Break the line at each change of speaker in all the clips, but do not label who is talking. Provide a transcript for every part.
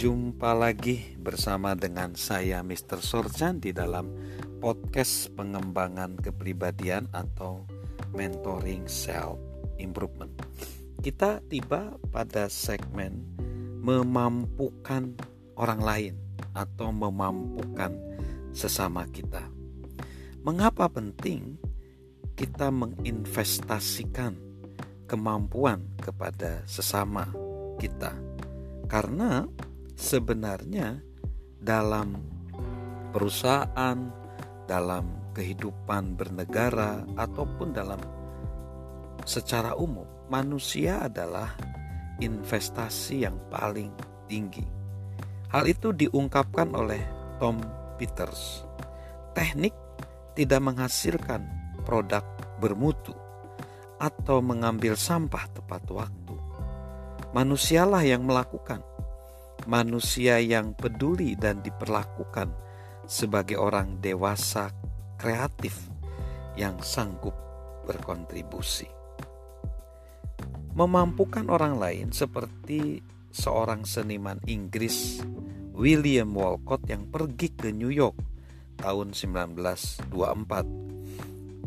Jumpa lagi bersama dengan saya Mr. Sorjan di dalam podcast pengembangan kepribadian atau mentoring self improvement. Kita tiba pada segmen memampukan orang lain atau memampukan sesama kita. Mengapa penting kita menginvestasikan kemampuan kepada sesama kita? Karena sebenarnya dalam perusahaan, dalam kehidupan bernegara, ataupun dalam secara umum, manusia adalah investasi yang paling tinggi. Hal itu diungkapkan oleh Tom Peters. Teknik tidak menghasilkan produk bermutu atau mengambil sampah tepat waktu. Manusialah yang melakukan manusia yang peduli dan diperlakukan sebagai orang dewasa kreatif yang sanggup berkontribusi. Memampukan orang lain seperti seorang seniman Inggris William Walcott yang pergi ke New York tahun 1924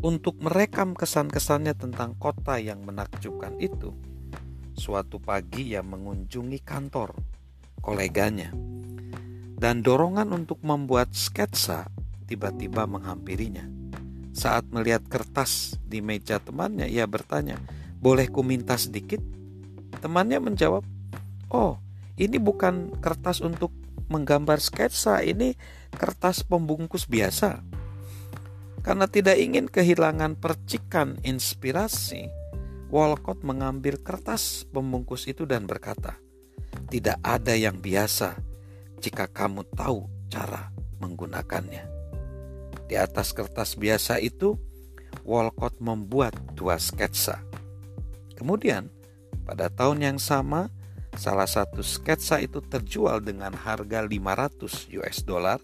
untuk merekam kesan-kesannya tentang kota yang menakjubkan itu. Suatu pagi ia mengunjungi kantor koleganya. Dan dorongan untuk membuat sketsa tiba-tiba menghampirinya. Saat melihat kertas di meja temannya, ia bertanya, "Boleh ku minta sedikit?" Temannya menjawab, "Oh, ini bukan kertas untuk menggambar sketsa, ini kertas pembungkus biasa." Karena tidak ingin kehilangan percikan inspirasi, Walcott mengambil kertas pembungkus itu dan berkata, tidak ada yang biasa jika kamu tahu cara menggunakannya. Di atas kertas biasa itu, Walcott membuat dua sketsa. Kemudian, pada tahun yang sama, salah satu sketsa itu terjual dengan harga 500 US dollar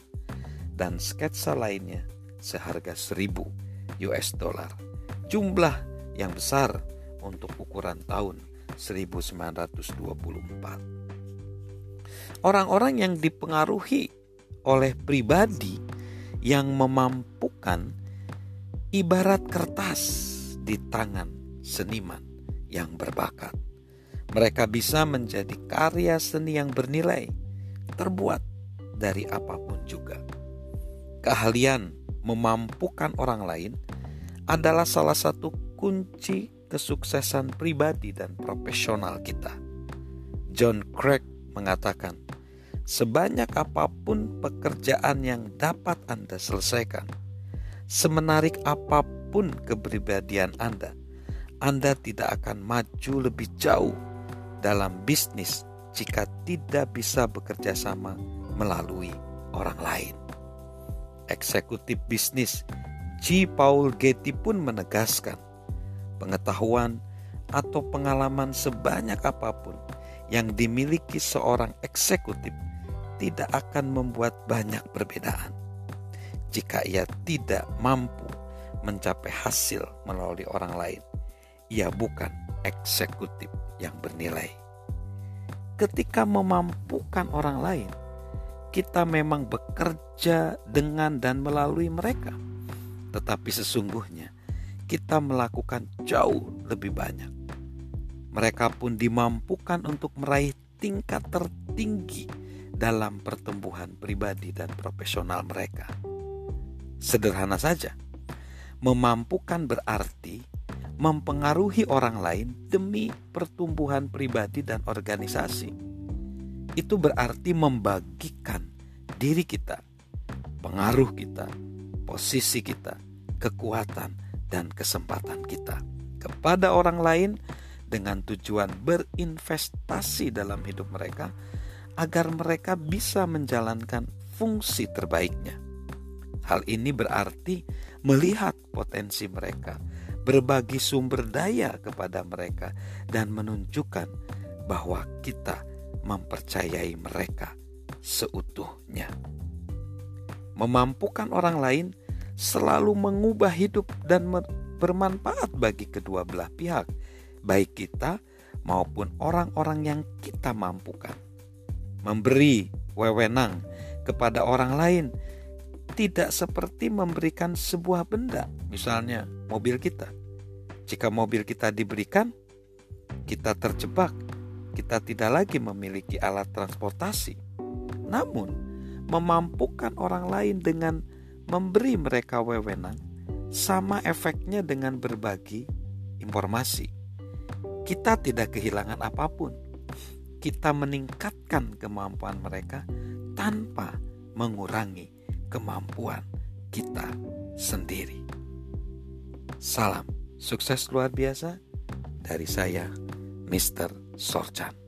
dan sketsa lainnya seharga 1000 US dollar. Jumlah yang besar untuk ukuran tahun 1924. Orang-orang yang dipengaruhi oleh pribadi yang memampukan ibarat kertas di tangan seniman yang berbakat. Mereka bisa menjadi karya seni yang bernilai, terbuat dari apa pun juga. Keahlian memampukan orang lain adalah salah satu kunci kesuksesan pribadi dan profesional kita. John Craig mengatakan, Sebanyak apa pun pekerjaan yang dapat Anda selesaikan, semenarik apa pun kepribadian Anda, Anda tidak akan maju lebih jauh dalam bisnis jika tidak bisa bekerja sama melalui orang lain. Eksekutif bisnis G. Paul Getty pun menegaskan, pengetahuan atau pengalaman sebanyak apa pun yang dimiliki seorang eksekutif tidak akan membuat banyak perbedaan jika ia tidak mampu mencapai hasil melalui orang lain. Ia bukan eksekutif yang bernilai. Ketika memampukan orang lain, kita memang bekerja dengan dan melalui mereka, tetapi sesungguhnya kita melakukan jauh lebih banyak. Mereka pun dimampukan untuk meraih tingkat tertinggi dalam pertumbuhan pribadi dan profesional mereka. Sederhana saja, memampukan berarti mempengaruhi orang lain demi pertumbuhan pribadi dan organisasi. Itu berarti membagikan diri kita, pengaruh kita, posisi kita, kekuatan, dan kesempatan kita kepada orang lain dengan tujuan berinvestasi dalam hidup mereka agar mereka bisa menjalankan fungsi terbaiknya. Hal ini berarti melihat potensi mereka, berbagi sumber daya kepada mereka, dan menunjukkan bahwa kita mempercayai mereka seutuhnya. Memampukan orang lain selalu mengubah hidup dan bermanfaat bagi kedua belah pihak, baik kita maupun orang-orang yang kita mampukan. memberi wewenang kepada orang lain tidak seperti memberikan sebuah benda, misalnya mobil kita. Jika mobil kita diberikan, kita terjebak, kita tidak lagi memiliki alat transportasi. Namun, memampukan orang lain dengan memberi mereka wewenang sama efeknya dengan berbagi informasi. Kita tidak kehilangan apa pun. Kita meningkatkan kemampuan mereka tanpa mengurangi kemampuan kita sendiri. Salam sukses luar biasa dari saya, Mr. Sorchan.